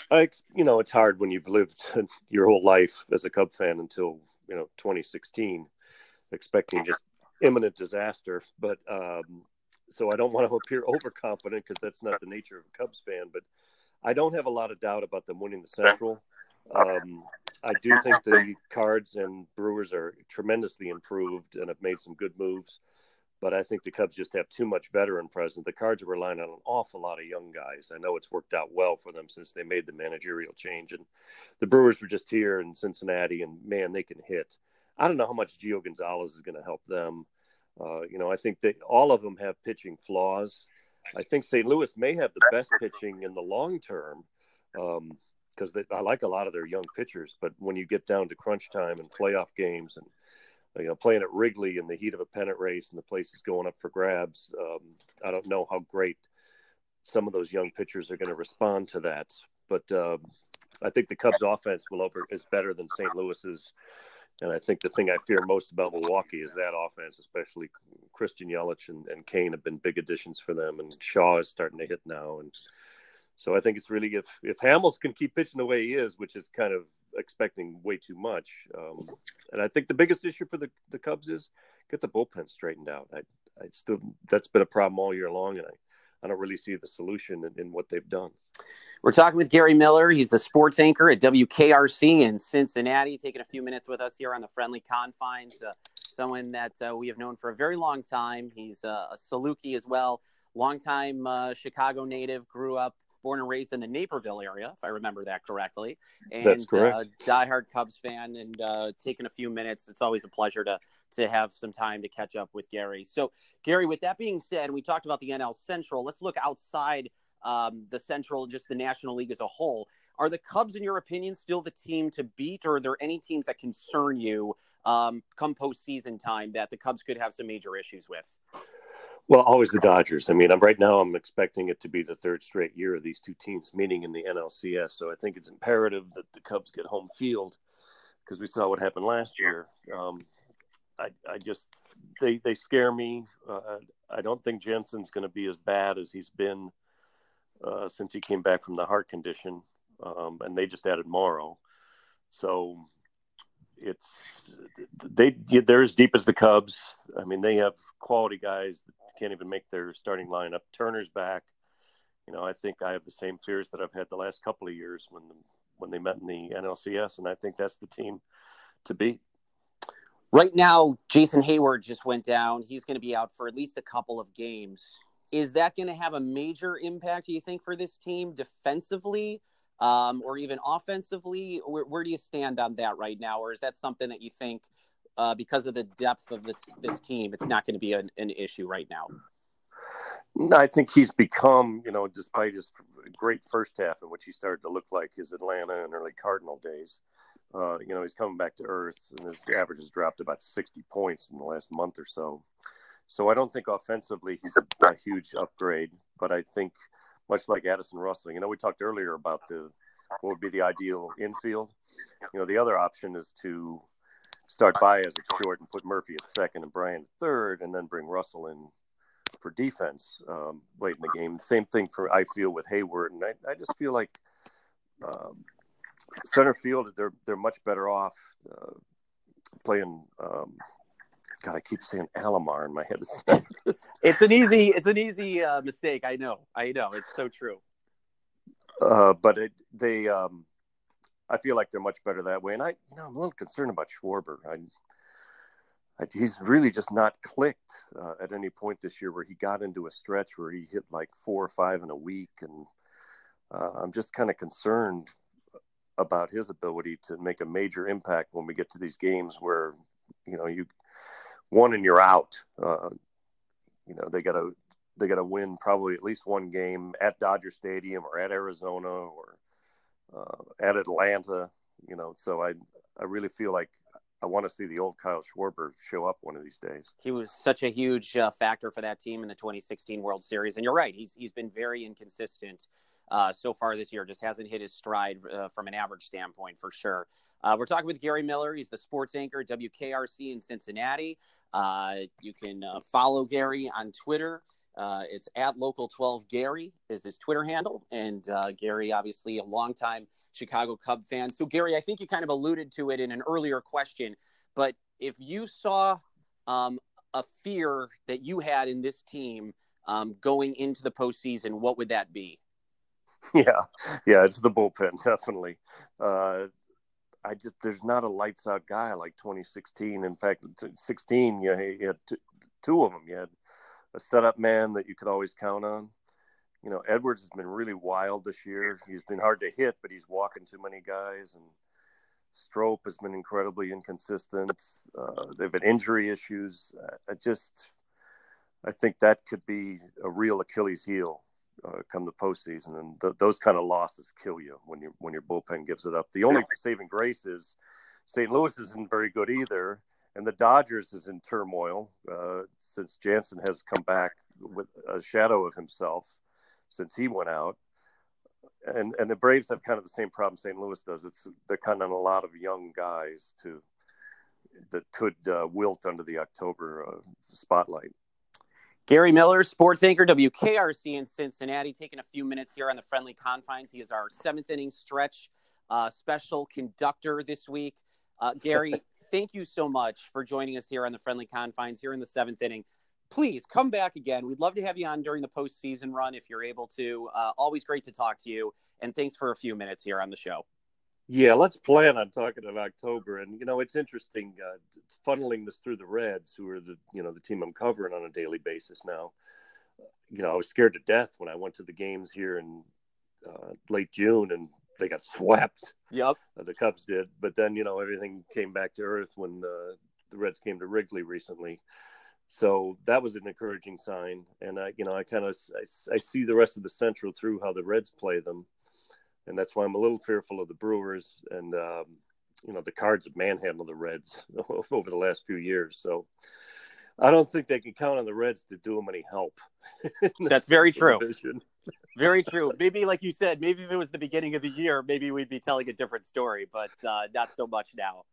[SPEAKER 3] I, you know, it's hard when you've lived your whole life as a Cub fan until you know 2016 expecting just imminent disaster. But um, so I don't want to appear overconfident because that's not the nature of a Cubs fan. But I don't have a lot of doubt about them winning the Central. Um, I do think the Cards and Brewers are tremendously improved and have made some good moves. But I think the Cubs just have too much veteran presence. The Cards are relying on an awful lot of young guys. I know it's worked out well for them since they made the managerial change. And the Brewers were just here in Cincinnati, and man, they can hit. I don't know how much Gio Gonzalez is going to help them. Uh, you know, I think that all of them have pitching flaws. I think St. Louis may have the best pitching in the long term because um, I like a lot of their young pitchers. But when you get down to crunch time and playoff games and you know playing at Wrigley in the heat of a pennant race and the place is going up for grabs, um, I don't know how great some of those young pitchers are going to respond to that. But uh, I think the Cubs' offense will over is better than St. Louis's. And I think the thing I fear most about Milwaukee is that offense, especially Christian Yelich and, and Cain have been big additions for them, and Shaw is starting to hit now. And so I think it's really if if Hamels can keep pitching the way he is, which is kind of expecting way too much. Um, and I think the biggest issue for the, the Cubs is get the bullpen straightened out. I, I still that's been a problem all year long, and I, I don't really see the solution in, in what they've done.
[SPEAKER 1] We're talking with Gary Miller. He's the sports anchor at WKRC in Cincinnati, taking a few minutes with us here on the friendly confines. Uh, someone that uh, we have known for a very long time. He's uh, a Saluki as well, longtime uh, Chicago native, grew up, born and raised in the Naperville area, if I remember that correctly. And
[SPEAKER 3] That's correct. Uh,
[SPEAKER 1] diehard Cubs fan, and uh, taking a few minutes. It's always a pleasure to to have some time to catch up with Gary. So, Gary, with that being said, we talked about the NL Central. Let's look outside um, the Central, just the National League as a whole. Are the Cubs, in your opinion, still the team to beat, or are there any teams that concern you um, come postseason time that the Cubs could have some major issues with?
[SPEAKER 3] Well, always the Dodgers. I mean, I'm right now. I'm expecting it to be the third straight year of these two teams meeting in the NLCS. So I think it's imperative that the Cubs get home field because we saw what happened last year. Um, I, I just they they scare me. Uh, I don't think Jansen's going to be as bad as he's been uh, since he came back from the heart condition, um, and they just added Morrow. So it's they they're as deep as the Cubs. I mean, they have quality guys that can't even make their starting lineup. Turner's back. You know, I think I have the same fears that I've had the last couple of years when when they met in the NLCS, and I think that's the team to beat.
[SPEAKER 1] Right now, Jason Heyward just went down. He's going to be out for at least a couple of games. Is that going to have a major impact, do you think, for this team defensively um, or even offensively? Where, where, do you stand on that right now? Or is that something that you think, uh, because of the depth of this, this team, it's not going to be an, an issue right now?
[SPEAKER 3] I think he's become, you know, despite his great first half in which he started to look like his Atlanta and early Cardinal days. Uh, you know, he's coming back to earth, and his average has dropped about 60 points in the last month or so. So I don't think offensively he's a, a huge upgrade, but I think much like Addison Russell, you know, we talked earlier about the what would be the ideal infield. You know, the other option is to start Baez at short and put Murphy at second and Bryant at third, and then bring Russell in for defense um, late in the game. Same thing for I feel with Heyward, and I, I just feel like um, center field they're they're much better off uh, playing. Um, God, I keep saying Alomar in my head.
[SPEAKER 1] it's an easy it's an easy uh, mistake. I know, I know. It's so true.
[SPEAKER 3] Uh, but it, they, um, I feel like they're much better that way. And I, you know, I'm a little concerned about Schwarber. I, he's really just not clicked uh, at any point this year where he got into a stretch where he hit like four or five in a week and uh, i'm just kind of concerned about his ability to make a major impact when we get to these games where you know you one and you're out uh, you know they got to they got to win probably at least one game at dodger stadium or at arizona or uh, at atlanta you know so i i really feel like I want to see the old Kyle Schwarber show up one of these days.
[SPEAKER 1] He was such a huge uh, factor for that team in the 2016 World Series, and you're right. He's he's been very inconsistent uh, so far this year. Just hasn't hit his stride uh, from an average standpoint for sure. Uh, we're talking with Gary Miller. He's the sports anchor at WKRC in Cincinnati. Uh, you can uh, follow Gary on Twitter. Uh, it's at local 12 Gary is his Twitter handle. And uh, Gary, obviously, a longtime Chicago Cub fan. So, Gary, I think you kind of alluded to it in an earlier question, but if you saw um, a fear that you had in this team um, going into the postseason, what would that be?
[SPEAKER 3] Yeah, yeah, it's the bullpen, definitely. Uh, I just there's not a lights out guy like 2016. In fact, 16, you, you had two, two of them. You had a setup man that you could always count on. You know, Edwards has been really wild this year. He's been hard to hit, but he's walking too many guys. And Strop has been incredibly inconsistent. Uh, they've had injury issues. I just, I think that could be a real Achilles heel uh, come the postseason, and th- those kind of losses kill you when you when your bullpen gives it up. The only saving grace is St. Louis isn't very good either, and the Dodgers is in turmoil uh, since Jansen has come back with a shadow of himself since he went out. And and the Braves have kind of the same problem St. Louis does. It's they're kind of a lot of young guys to that could uh, wilt under the October uh, spotlight.
[SPEAKER 1] Gary Miller, sports anchor, WKRC in Cincinnati, taking a few minutes here on the friendly confines. He is our seventh inning stretch uh, special conductor this week. Uh, Gary, thank you so much for joining us here on the friendly confines here in the seventh inning. Please come back again. We'd love to have you on during the postseason run if you're able to. Uh, always great to talk to you. And thanks for a few minutes here on the show.
[SPEAKER 3] Yeah, let's plan on talking in October. And you know, it's interesting uh, funneling this through the Reds, who are the you know the team I'm covering on a daily basis now. You know, I was scared to death when I went to the games here in uh, late June, and they got swept.
[SPEAKER 1] Yep,
[SPEAKER 3] uh, the Cubs did. But then you know everything came back to earth when uh, the Reds came to Wrigley recently. So that was an encouraging sign, and I, you know, I kind of I, I see the rest of the Central through how the Reds play them, and that's why I'm a little fearful of the Brewers and um, you know the Cards have manhandled the Reds over the last few years. So I don't think they can count on the Reds to do them any help.
[SPEAKER 1] That's very true. very true. Maybe, like you said, maybe if it was the beginning of the year, maybe we'd be telling a different story, but uh, not so much now.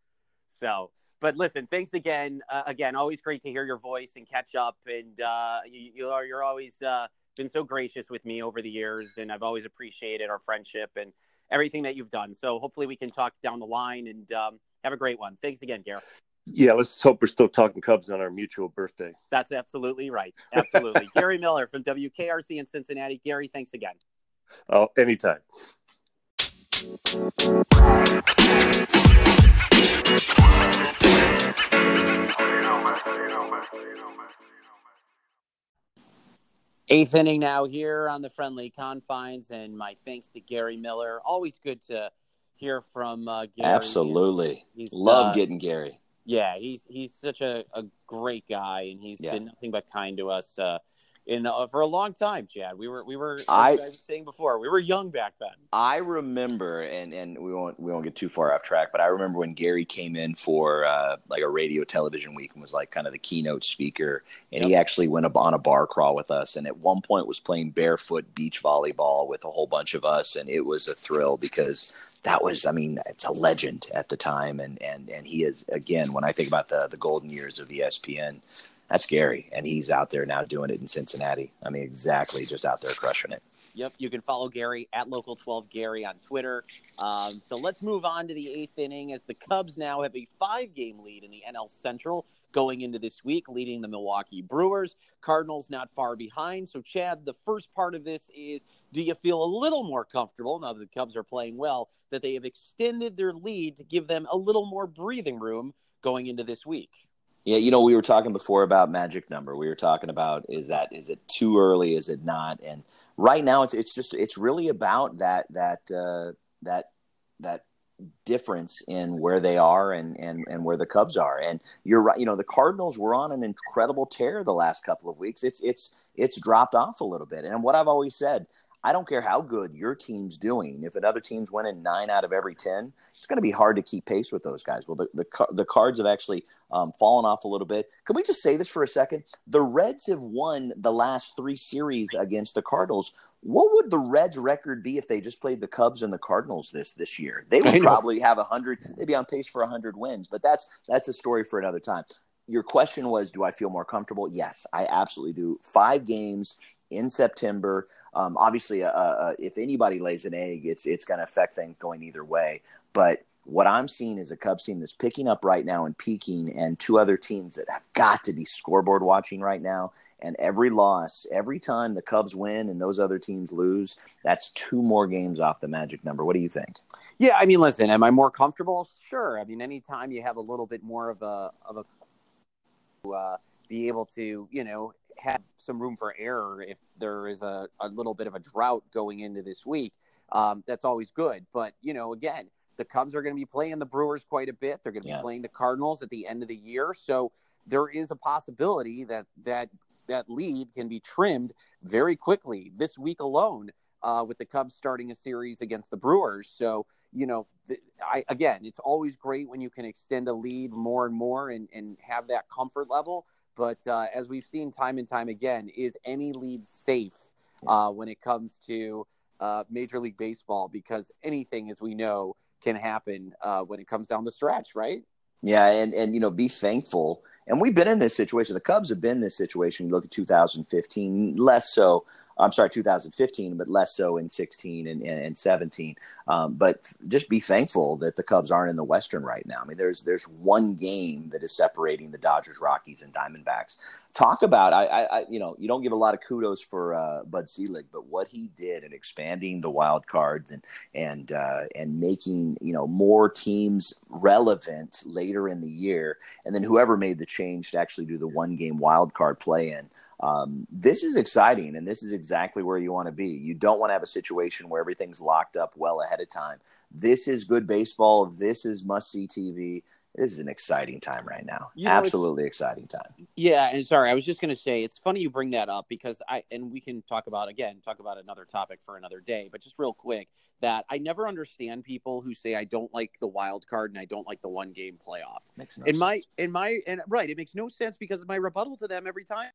[SPEAKER 1] So, but listen, thanks again. Uh, again, always great to hear your voice and catch up. And uh, you, you, are you're always uh, been so gracious with me over the years, and I've always appreciated our friendship and everything that you've done. So hopefully we can talk down the line and um, have a great one. Thanks again, Garrett.
[SPEAKER 3] Yeah, let's hope we're still talking Cubs on our mutual birthday.
[SPEAKER 1] That's absolutely right. Absolutely. Gary Miller from WKRC in Cincinnati. Gary, thanks again.
[SPEAKER 3] Oh, anytime.
[SPEAKER 1] Eighth inning now here on the friendly confines, and my thanks to Gary Miller. Always good to hear from uh, Gary.
[SPEAKER 2] Absolutely, he's, love uh, getting Gary.
[SPEAKER 1] Yeah, he's he's such a, a great guy, and he's yeah. been nothing but kind to us. Uh, in uh, for a long time, Chad. We were we were
[SPEAKER 2] I-
[SPEAKER 1] I was saying before we were young back then.
[SPEAKER 2] I remember, and and we won't we won't get too far off track, but I remember when Gary came in for uh, like a radio television week and was like kind of the keynote speaker, and he actually went up on a bar crawl with us, and at one point was playing barefoot beach volleyball with a whole bunch of us, and it was a thrill because that was I mean it's a legend at the time, and and and he is again when I think about the the golden years of ESPN. That's Gary, and he's out there now doing it in Cincinnati. I mean, exactly, just out there crushing it.
[SPEAKER 1] Yep, you can follow Gary at local twelve Gary on Twitter. Um, so let's move on to the eighth inning as the Cubs now have a five game lead in the NL Central going into this week, leading the Milwaukee Brewers. Cardinals not far behind. So Chad, the first part of this is: Do you feel a little more comfortable now that the Cubs are playing well that they have extended their lead to give them a little more breathing room going into this week?
[SPEAKER 2] Yeah, you know, we were talking before about magic number. We were talking about is that is it too early? Is it not? And right now, it's it's just it's really about that that uh, that that difference in where they are and and and where the Cubs are. And you're right. You know, the Cardinals were on an incredible tear the last couple of weeks. It's it's it's dropped off a little bit. And what I've always said, I don't care how good your team's doing. If another team's winning nine out of every ten, it's going to be hard to keep pace with those guys. Well, the the, the Cards have actually um, fallen off a little bit. Can we just say this for a second? The Reds have won the last three series against the Cardinals. What would the Reds' record be if they just played the Cubs and the Cardinals this this year? They would probably have a hundred. They'd be on pace for a hundred wins. But that's that's a story for another time. Your question was, do I feel more comfortable? Yes, I absolutely do. Five games in September. Um, obviously, uh, uh, if anybody lays an egg, it's it's going to affect things going either way. But what I'm seeing is a Cubs team that's picking up right now and peaking, and two other teams that have got to be scoreboard watching right now. And every loss, every time the Cubs win and those other teams lose, that's two more games off the magic number. What do you think?
[SPEAKER 1] Yeah, I mean, listen, am I more comfortable? Sure. I mean, anytime you have a little bit more of a of a uh, be able to, you know, have some room for error if there is a, a little bit of a drought going into this week, um, that's always good. But you know, again, the Cubs are going to be playing the Brewers quite a bit. They're going to be
[SPEAKER 2] Yeah.
[SPEAKER 1] playing the Cardinals at the end of the year, so there is a possibility that that that lead can be trimmed very quickly this week alone uh, with the Cubs starting a series against the Brewers. So, you know, th- I, again, it's always great when you can extend a lead more and more and, and have that comfort level. But uh, as we've seen time and time again, is any lead safe uh, when it comes to uh, Major League Baseball? Because anything, as we know, can happen uh, when it comes down the stretch, right?
[SPEAKER 2] Yeah, and and you know, be thankful. And we've been in this situation. The Cubs have been in this situation. You look at 2015, less so. I'm sorry, 2015, but less so in 16 and, and, and 17. Um, but just be thankful that the Cubs aren't in the Western right now. I mean, there's there's one game that is separating the Dodgers, Rockies, and Diamondbacks. Talk about I, I, I you know you don't give a lot of kudos for uh, Bud Selig, but what he did in expanding the wild cards and and uh, and making you know more teams relevant later in the year, and then whoever made the change to actually do the one game wild card play in. Um, this is exciting, and this is exactly where you want to be. You don't want to have a situation where everything's locked up well ahead of time. This is good baseball. This is must see TV. This is an exciting time right now.
[SPEAKER 1] You know,
[SPEAKER 2] Absolutely exciting time.
[SPEAKER 1] Yeah, and sorry, I was just going to say it's funny you bring that up because I and we can talk about again talk about another topic for another day, but just real quick that I never understand people who say I don't like the wild card and I don't like the one game playoff.
[SPEAKER 2] Makes no
[SPEAKER 1] in my in my and right, it makes no sense because of my rebuttal to them every time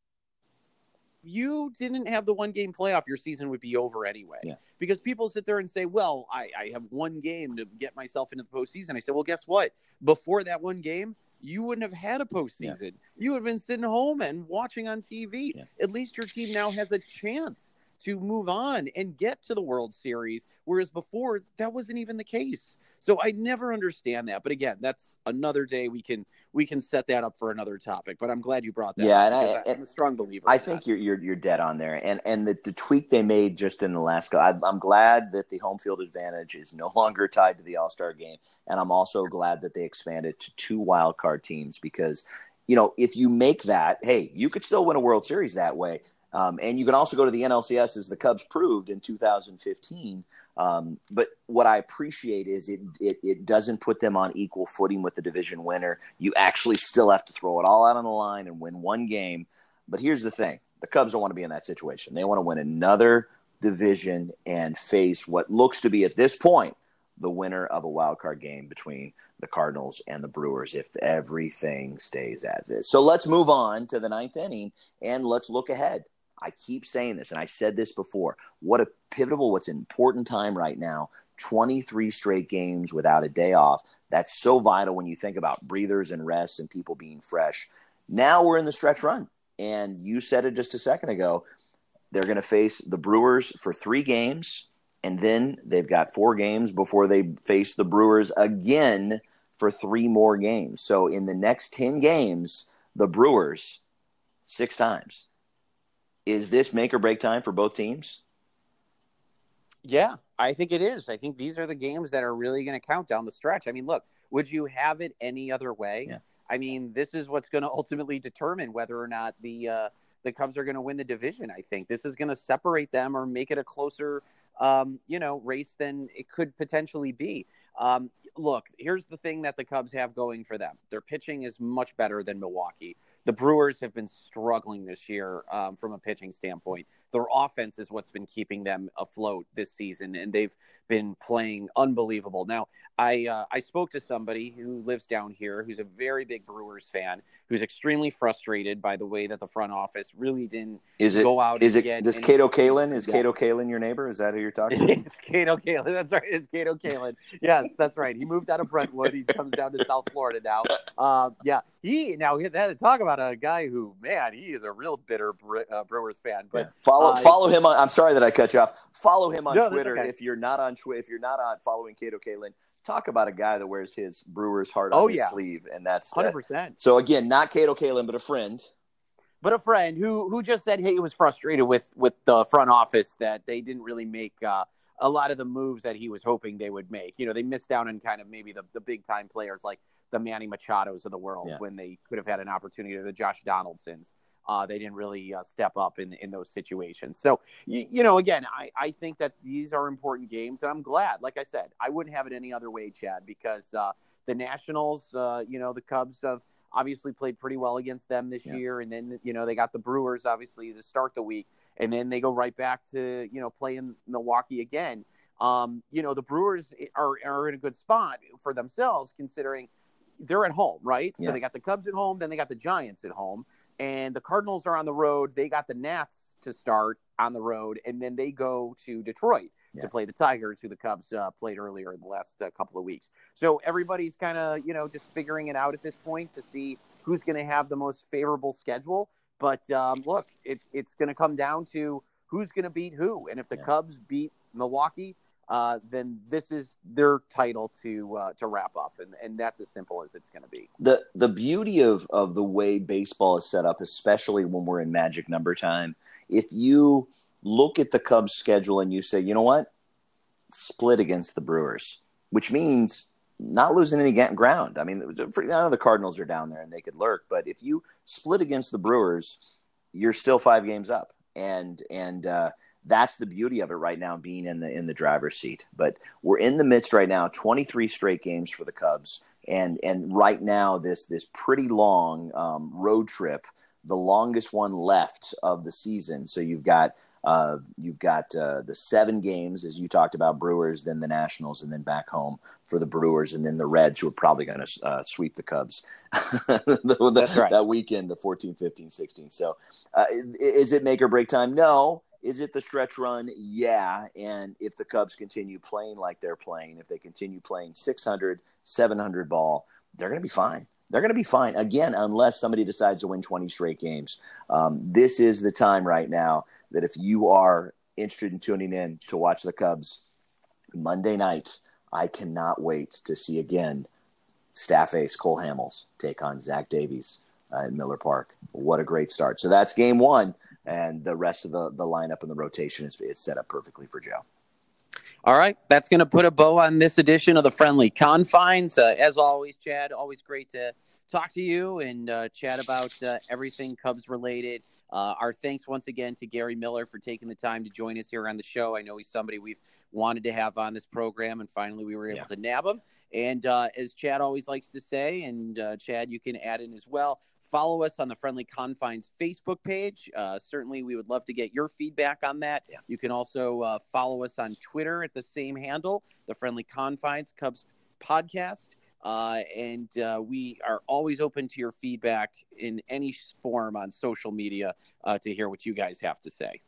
[SPEAKER 1] you didn't have the one game playoff, your season would be over anyway.
[SPEAKER 2] Yeah.
[SPEAKER 1] Because people sit there and say, Well, I, I have one game to get myself into the postseason. I said, Well, guess what? Before that one game, you wouldn't have had a postseason. You would have been sitting home and watching on TV.
[SPEAKER 2] Yeah.
[SPEAKER 1] At least your team now has a chance to move on and get to the World Series, whereas before that wasn't even the case. So I never understand that. But again, that's another day we can we can set that up for another topic. But I'm glad you brought that.
[SPEAKER 2] Yeah, and I-
[SPEAKER 1] I'm a strong believer.
[SPEAKER 2] I think
[SPEAKER 1] that.
[SPEAKER 2] you're you're you're dead on there, and and the, the tweak they made just in the last go. I, I'm glad that the home field advantage is no longer tied to the All Star game, and I'm also glad that they expanded to two wild card teams because, you know, if you make that, hey, you could still win a World Series that way, um, and you can also go to the NLCS as the Cubs proved in 2015. Um, but what I appreciate is it, it it doesn't put them on equal footing with the division winner. You actually still have to throw it all out on the line and win one game. But here's the thing: The Cubs don't want to be in that situation. They want to win another division and face what looks to be at this point the winner of a wild card game between the Cardinals and the Brewers if everything stays as is. So let's move on to the ninth inning and let's look ahead. I keep saying this, and I said this before. What a pivotal, what's an important time right now 23 straight games without a day off. That's so vital when you think about breathers and rests and people being fresh. Now we're in the stretch run. And you said it just a second ago. They're going to face the Brewers for three games, and then they've got four games before they face the Brewers again for three more games. So in the next 10 games, the Brewers six times. Is this make or break time for both teams?
[SPEAKER 1] Yeah, I think it is. I think these are the games that are really going to count down the stretch. I mean, look, would you have it any other way?
[SPEAKER 2] Yeah.
[SPEAKER 1] I mean, this is what's going to ultimately determine whether or not the uh, the Cubs are going to win the division. I think this is going to separate them or make it a closer, um, you know, race than it could potentially be. Um, look, here's the thing that the Cubs have going for them. Their pitching is much better than Milwaukee. The Brewers have been struggling this year um, from a pitching standpoint. Their offense is what's been keeping them afloat this season, and they've been playing unbelievable. Now, I uh, I spoke to somebody who lives down here, who's a very big Brewers fan, who's extremely frustrated by the way that the front office really didn't
[SPEAKER 2] is it,
[SPEAKER 1] go out.
[SPEAKER 2] Is it
[SPEAKER 1] get
[SPEAKER 2] does Kato Kaelin? Is
[SPEAKER 1] Yeah.
[SPEAKER 2] Kato Kaelin your neighbor? Is that who you're talking to?
[SPEAKER 1] it's Kato Kaelin. That's right. It's Kato Kaelin. Yes, that's right. He moved out of Brentwood. He comes down to South Florida now. Um, yeah, he now he had to talk about a guy who, man, he is a real bitter Bre- uh, Brewers fan. But
[SPEAKER 2] Yeah. follow
[SPEAKER 1] uh,
[SPEAKER 2] follow him on. I'm sorry that I cut you off. Follow him on
[SPEAKER 1] No,
[SPEAKER 2] Twitter
[SPEAKER 1] okay.
[SPEAKER 2] if you're not on Twitter. If you're not on following Kato Kaelin, talk about a guy that wears his Brewers heart
[SPEAKER 1] Oh,
[SPEAKER 2] on his
[SPEAKER 1] yeah.
[SPEAKER 2] sleeve, and that's
[SPEAKER 1] hundred percent.
[SPEAKER 2] So again, not Kato Kaelin, but a friend.
[SPEAKER 1] But a friend who who just said, hey, he was frustrated with with the front office that they didn't really make. Uh, a lot of the moves that he was hoping they would make. You know, they missed out on kind of maybe the, the big time players like the Manny Machados of the world
[SPEAKER 2] Yeah.
[SPEAKER 1] when they could have had an opportunity, or the Josh Donaldsons. Uh, they didn't really uh, step up in in those situations. So, you, you know, again, I, I think that these are important games, and I'm glad. Like I said, I wouldn't have it any other way, Chad, because uh, the Nationals, uh, you know, the Cubs have obviously played pretty well against them this
[SPEAKER 2] Yeah.
[SPEAKER 1] year, and then you know they got the Brewers obviously to start the week, and then they go right back to you know playing in Milwaukee again. Um, you know the Brewers are are in a good spot for themselves considering they're at home, right?
[SPEAKER 2] Yeah.
[SPEAKER 1] So they got the Cubs at home, then they got the Giants at home, and the Cardinals are on the road. They got the Nats to start on the road, and then they go to Detroit
[SPEAKER 2] Yeah.
[SPEAKER 1] to play the Tigers, who the Cubs uh, played earlier in the last uh, couple of weeks. So everybody's kind of you know just figuring it out at this point to see who's going to have the most favorable schedule. But um, look, it's it's going to come down to who's going to beat who, and if the
[SPEAKER 2] Yeah.
[SPEAKER 1] Cubs beat Milwaukee, uh, then this is their title to uh, to wrap up, and and that's as simple as it's going to be.
[SPEAKER 2] the the beauty of of the way baseball is set up, especially when we're in magic number time, if you look at the Cubs schedule and you say, you know what, split against the Brewers, which means not losing any ground. I mean, I know the Cardinals are down there and they could lurk, but if you split against the Brewers, you're still five games up, and and uh, that's the beauty of it right now, being in the in the driver's seat. But we're in the midst right now, 23 straight games for the Cubs and and right now this this pretty long um, road trip, the longest one left of the season. So you've got uh, you've got uh, the seven games as you talked about Brewers, then the Nationals, and then back home for the Brewers, and then the Reds, who are probably going to uh, sweep the Cubs the-
[SPEAKER 1] That's right.
[SPEAKER 2] that weekend, the 14, 15, 16. So uh, is it make or break time? No. Is it the stretch run? Yeah. And if the Cubs continue playing like they're playing, if they continue playing 600, 700 ball, they're going to be fine. They're going to be fine again, unless somebody decides to win 20 straight games. Um, this is the time right now that if you are interested in tuning in to watch the Cubs Monday nights, I cannot wait to see again staff ace Cole Hamels take on Zach Davies at Miller Park. What a great start. So that's game one, and the rest of the, the lineup and the rotation is, is set up perfectly for Joe.
[SPEAKER 1] All right, that's going to put a bow on this edition of the Friendly Confines. Uh, as always, Chad, always great to talk to you and uh, chat about uh, everything Cubs related. Uh, our thanks once again to Gary Miller for taking the time to join us here on the show. I know he's somebody we've wanted to have on this program, and finally we were able
[SPEAKER 2] Yeah.
[SPEAKER 1] to nab him. And uh, as Chad always likes to say, and uh, Chad, you can add in as well. Follow us on the Friendly Confines Facebook page. Uh, certainly, we would love to get your feedback on that.
[SPEAKER 2] Yeah.
[SPEAKER 1] You can also uh, follow us on Twitter at the same handle, the Friendly Confines Cubs podcast. Uh, and uh, we are always open to your feedback in any form on social media uh, to hear what you guys have to say.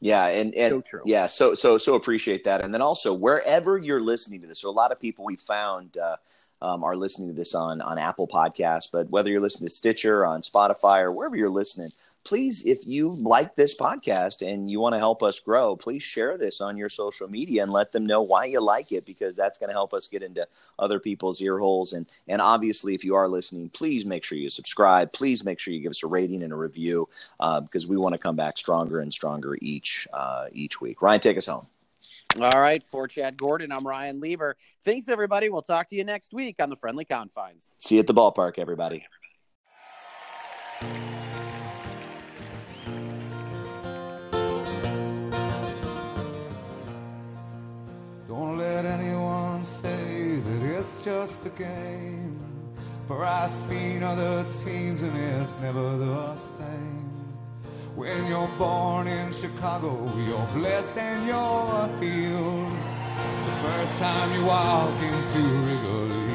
[SPEAKER 2] Yeah, and, and
[SPEAKER 1] So true.
[SPEAKER 2] yeah, so so so appreciate that. And then also wherever you're listening to this, so a lot of people we found uh, um, are listening to this on on Apple Podcasts, but whether you're listening to Stitcher, on Spotify, or wherever you're listening, please, if you like this podcast and you want to help us grow, please share this on your social media and let them know why you like it because that's going to help us get into other people's ear holes. And and obviously, if you are listening, please make sure you subscribe. Please make sure you give us a rating and a review uh, because we want to come back stronger and stronger each uh, each week. Ryan, take us home.
[SPEAKER 1] All right, for Chad Gordon, I'm Ryan Lieber. Thanks, everybody. We'll talk to you next week on the Friendly Confines.
[SPEAKER 2] See you at the ballpark, everybody.
[SPEAKER 4] Don't let anyone say that it's just a game. For I've seen other teams and it's never the same. When you're born in Chicago, you're blessed and you're healed. The first time you walk into Wrigley